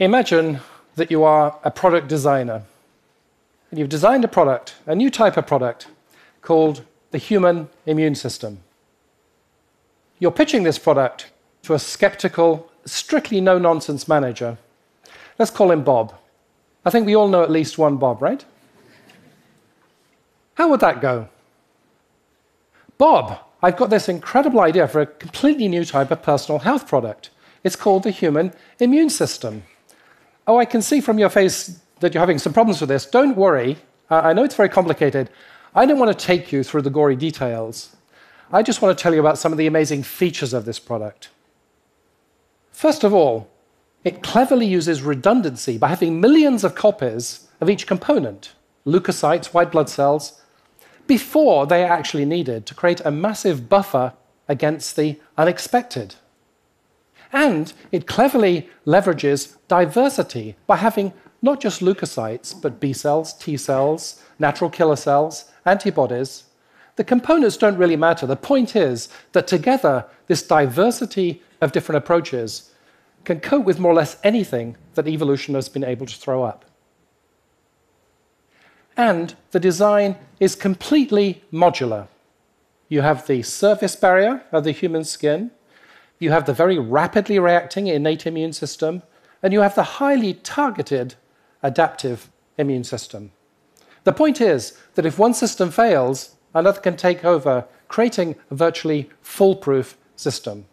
Imagine that you are a product designer and you've designed a product, a new type of product called the human immune system. You're pitching this product to a skeptical, strictly no nonsense manager. Let's call him Bob. I think we all know at least one Bob, right? How would that go? Bob, I've got this incredible idea for a completely new type of personal health product. It's called the human immune system. Oh, I can see from your face that you're having some problems with this. Don't worry. I know it's very complicated. I don't want to take you through the gory details. I just want to tell you about some of the amazing features of this product. First of all, it cleverly uses redundancy by having millions of copies of each component leukocytes, white blood cells before they are actually needed to create a massive buffer against the unexpected. And it cleverly leverages diversity by having not just leukocytes, but B cells, T cells, natural killer cells, antibodies. The components don't really matter. The point is that together, this diversity of different approaches can cope with more or less anything that evolution has been able to throw up. And the design is completely modular. You have the surface barrier of the human skin, you have the very rapidly reacting innate immune system, and you have the highly targeted adaptive immune system. The point is that if one system fails, another can take over, creating a virtually foolproof system.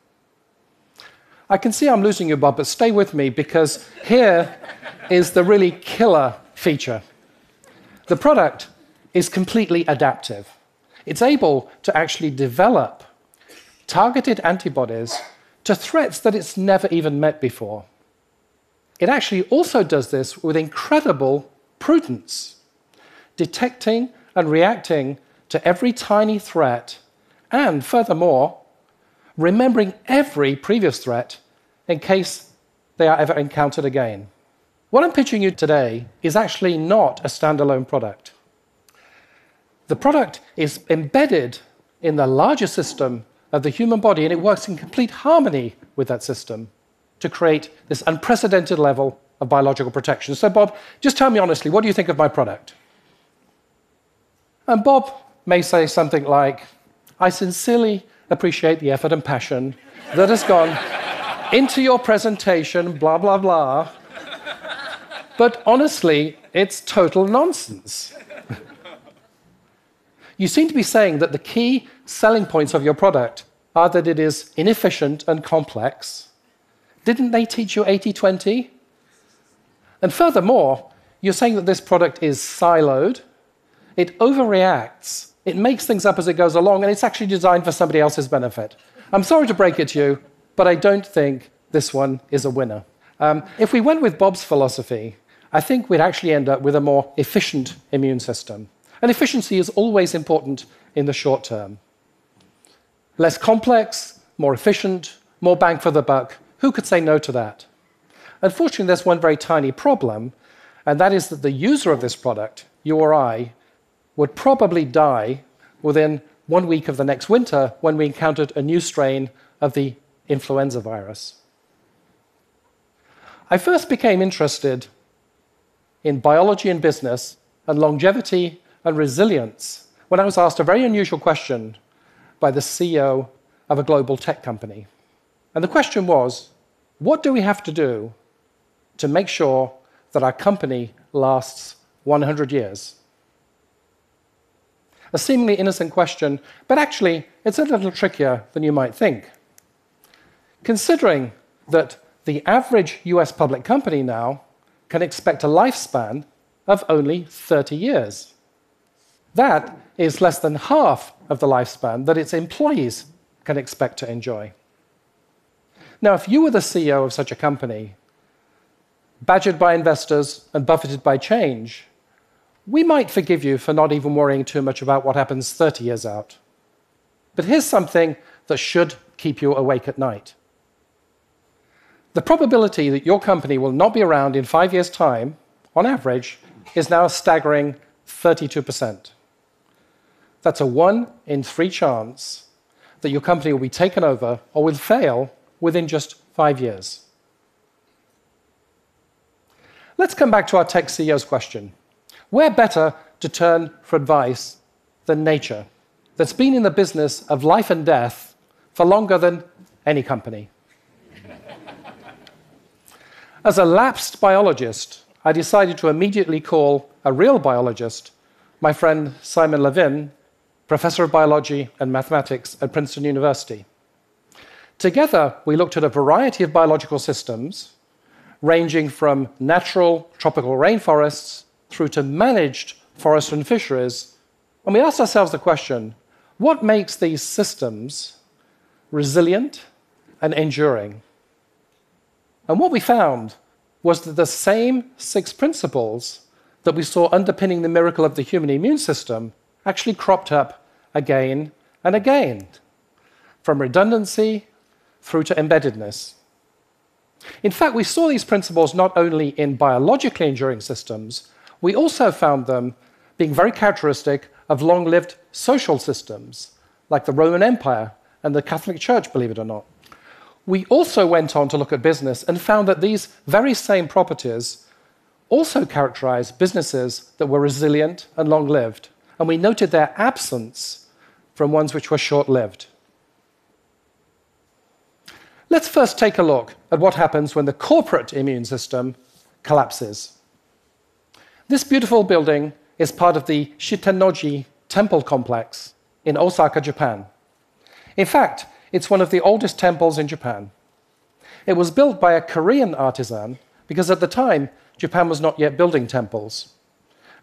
I can see I'm losing you, Bob, but stay with me because here is the really killer feature. The product is completely adaptive. It's able to actually develop targeted antibodies to threats that it's never even met before. It actually also does this with incredible prudence, detecting and reacting to every tiny threat, and furthermore, remembering every previous threat in case they are ever encountered again. What I'm pitching you today is actually not a standalone product. The product is embedded in the larger system of the human body, and it works in complete harmony with that system to create this unprecedented level of biological protection. So, Bob, just tell me honestly, what do you think of my product? And Bob may say something like, I sincerely appreciate the effort and passion that has gone into your presentation, blah, blah, blah. But honestly, it's total nonsense. you seem to be saying that the key selling points of your product are that it is inefficient and complex. Didn't they teach you 80 20? And furthermore, you're saying that this product is siloed, it overreacts, it makes things up as it goes along, and it's actually designed for somebody else's benefit. I'm sorry to break it to you, but I don't think this one is a winner. Um, if we went with Bob's philosophy, I think we'd actually end up with a more efficient immune system. And efficiency is always important in the short term. Less complex, more efficient, more bang for the buck. Who could say no to that? Unfortunately, there's one very tiny problem, and that is that the user of this product, you or I, would probably die within one week of the next winter when we encountered a new strain of the influenza virus. I first became interested in biology and business and longevity and resilience when I was asked a very unusual question by the CEO of a global tech company. And the question was what do we have to do to make sure that our company lasts 100 years? A seemingly innocent question, but actually, it's a little trickier than you might think. Considering that the average US public company now can expect a lifespan of only 30 years. That is less than half of the lifespan that its employees can expect to enjoy. Now, if you were the CEO of such a company, badgered by investors and buffeted by change, we might forgive you for not even worrying too much about what happens 30 years out. But here's something that should keep you awake at night. The probability that your company will not be around in five years' time, on average, is now a staggering 32%. That's a one in three chance that your company will be taken over or will fail within just five years. Let's come back to our tech CEO's question. Where better to turn for advice than nature, that's been in the business of life and death for longer than any company? As a lapsed biologist, I decided to immediately call a real biologist, my friend Simon Levin, professor of biology and mathematics at Princeton University. Together, we looked at a variety of biological systems, ranging from natural tropical rainforests through to managed forests and fisheries. And we asked ourselves the question what makes these systems resilient and enduring? And what we found was that the same six principles that we saw underpinning the miracle of the human immune system actually cropped up again and again, from redundancy through to embeddedness. In fact, we saw these principles not only in biologically enduring systems, we also found them being very characteristic of long lived social systems, like the Roman Empire and the Catholic Church, believe it or not. We also went on to look at business and found that these very same properties also characterize businesses that were resilient and long lived, and we noted their absence from ones which were short lived. Let's first take a look at what happens when the corporate immune system collapses. This beautiful building is part of the Shitennoji temple complex in Osaka, Japan. In fact, it's one of the oldest temples in Japan. It was built by a Korean artisan because at the time, Japan was not yet building temples.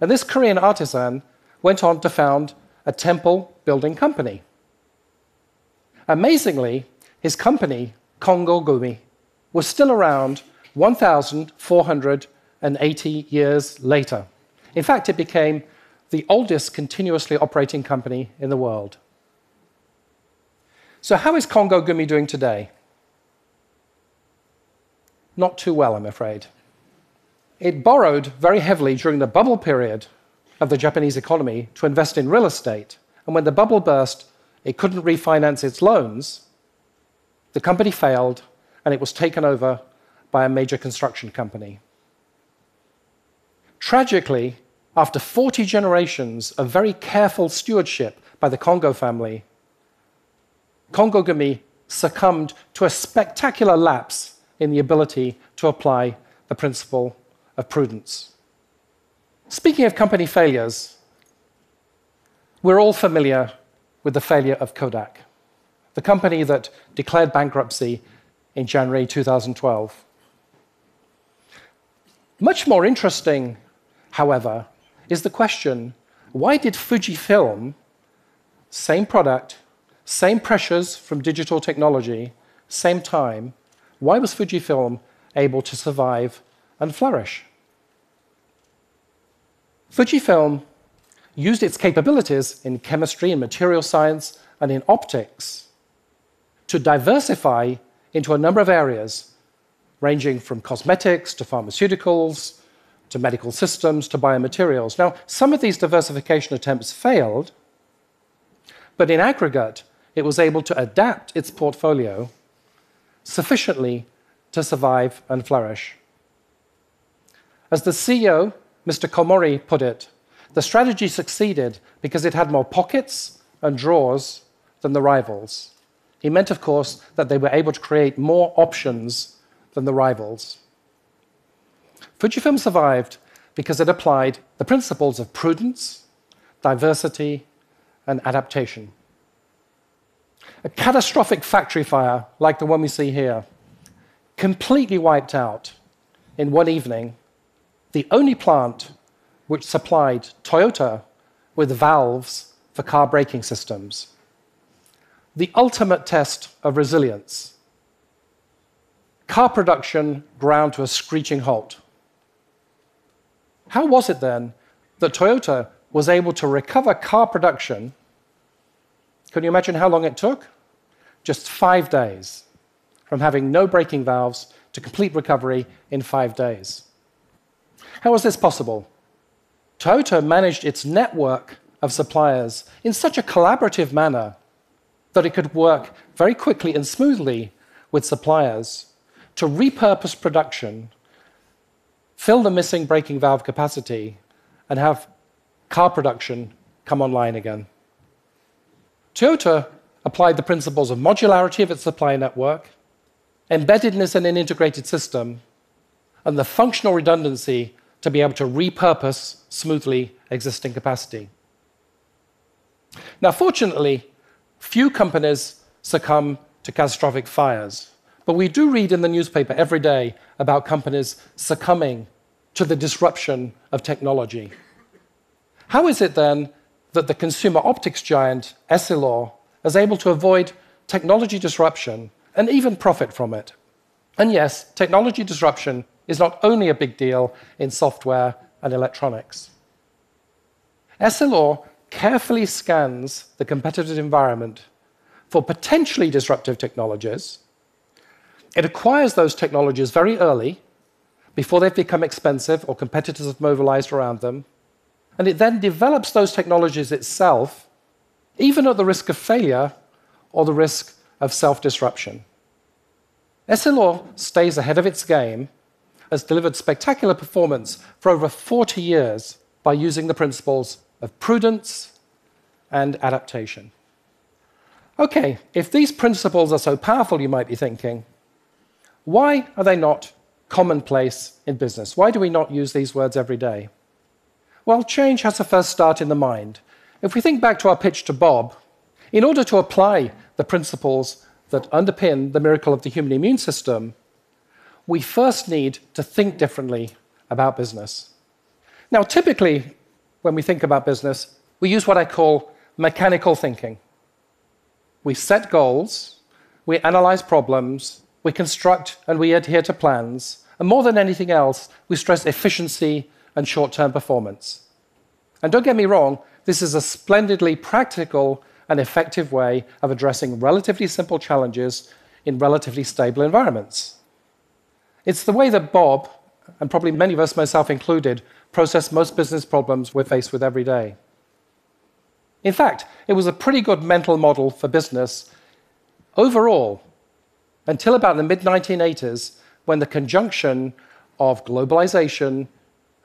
And this Korean artisan went on to found a temple building company. Amazingly, his company, Kongo Gumi, was still around 1,480 years later. In fact, it became the oldest continuously operating company in the world. So, how is Kongo Gumi doing today? Not too well, I'm afraid. It borrowed very heavily during the bubble period of the Japanese economy to invest in real estate. And when the bubble burst, it couldn't refinance its loans. The company failed, and it was taken over by a major construction company. Tragically, after 40 generations of very careful stewardship by the Kongo family, Kongo Gumi succumbed to a spectacular lapse in the ability to apply the principle of prudence. Speaking of company failures, we're all familiar with the failure of Kodak, the company that declared bankruptcy in January 2012. Much more interesting, however, is the question why did Fujifilm, same product, same pressures from digital technology, same time, why was Fujifilm able to survive and flourish? Fujifilm used its capabilities in chemistry and material science and in optics to diversify into a number of areas, ranging from cosmetics to pharmaceuticals to medical systems to biomaterials. Now, some of these diversification attempts failed, but in aggregate, it was able to adapt its portfolio sufficiently to survive and flourish. As the CEO, Mr. Komori, put it, the strategy succeeded because it had more pockets and drawers than the rivals. He meant, of course, that they were able to create more options than the rivals. Fujifilm survived because it applied the principles of prudence, diversity, and adaptation. A catastrophic factory fire, like the one we see here, completely wiped out in one evening the only plant which supplied Toyota with valves for car braking systems. The ultimate test of resilience. Car production ground to a screeching halt. How was it then that Toyota was able to recover car production can you imagine how long it took? Just five days from having no braking valves to complete recovery in five days. How was this possible? Toyota managed its network of suppliers in such a collaborative manner that it could work very quickly and smoothly with suppliers to repurpose production fill the missing braking valve capacity, and have car production come online again. Toyota applied the principles of modularity of its supply network, embeddedness in an integrated system, and the functional redundancy to be able to repurpose smoothly existing capacity. Now, fortunately, few companies succumb to catastrophic fires, but we do read in the newspaper every day about companies succumbing to the disruption of technology. How is it then that the consumer optics giant Essilor is able to avoid technology disruption and even profit from it? And yes, technology disruption is not only a big deal in software and electronics. Essilor carefully scans the competitive environment for potentially disruptive technologies. It acquires those technologies very early, before they've become expensive or competitors have mobilized around them. And it then develops those technologies itself, even at the risk of failure or the risk of self disruption. Essilor stays ahead of its game, has delivered spectacular performance for over 40 years by using the principles of prudence and adaptation. Okay, if these principles are so powerful, you might be thinking, why are they not commonplace in business? Why do we not use these words every day? Well, change has to first start in the mind. If we think back to our pitch to Bob, in order to apply the principles that underpin the miracle of the human immune system, we first need to think differently about business. Now, typically, when we think about business, we use what I call mechanical thinking. We set goals, we analyze problems, we construct and we adhere to plans, and more than anything else, we stress efficiency and short term performance. And don't get me wrong, this is a splendidly practical and effective way of addressing relatively simple challenges in relatively stable environments. It's the way that Bob, and probably many of us, myself included, process most business problems we're faced with every day. In fact, it was a pretty good mental model for business overall until about the mid 1980s when the conjunction of globalization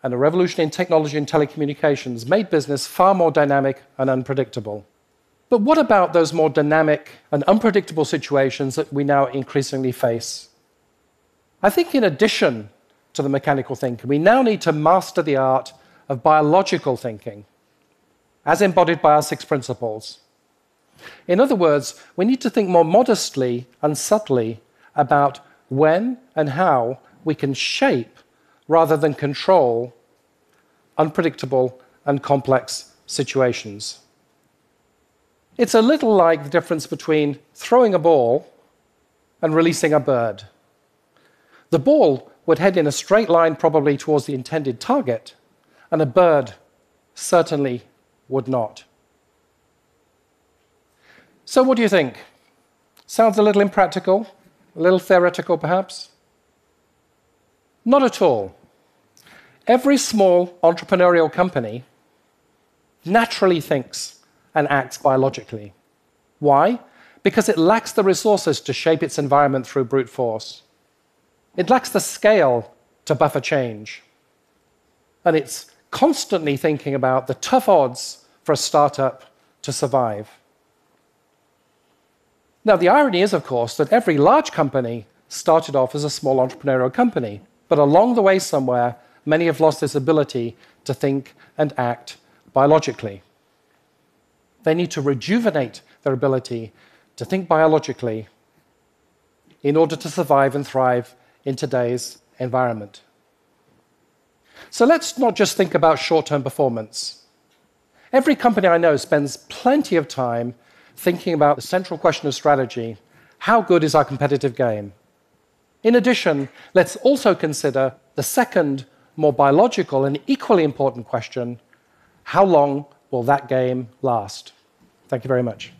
and a revolution in technology and telecommunications made business far more dynamic and unpredictable. But what about those more dynamic and unpredictable situations that we now increasingly face? I think, in addition to the mechanical thinking, we now need to master the art of biological thinking as embodied by our six principles. In other words, we need to think more modestly and subtly about when and how we can shape rather than control unpredictable and complex situations. It's a little like the difference between throwing a ball and releasing a bird. The ball would head in a straight line, probably towards the intended target, and a bird certainly would not. So, what do you think? Sounds a little impractical, a little theoretical perhaps? Not at all. Every small entrepreneurial company naturally thinks and acts biologically. Why? Because it lacks the resources to shape its environment through brute force. It lacks the scale to buffer change. And it's constantly thinking about the tough odds for a startup to survive. Now, the irony is, of course, that every large company started off as a small entrepreneurial company, but along the way somewhere, many have lost this ability to think and act biologically. They need to rejuvenate their ability to think biologically in order to survive and thrive in today's environment. So let's not just think about short term performance. Every company I know spends plenty of time thinking about the central question of strategy how good is our competitive game? In addition, let's also consider the second, more biological and equally important question how long will that game last? Thank you very much.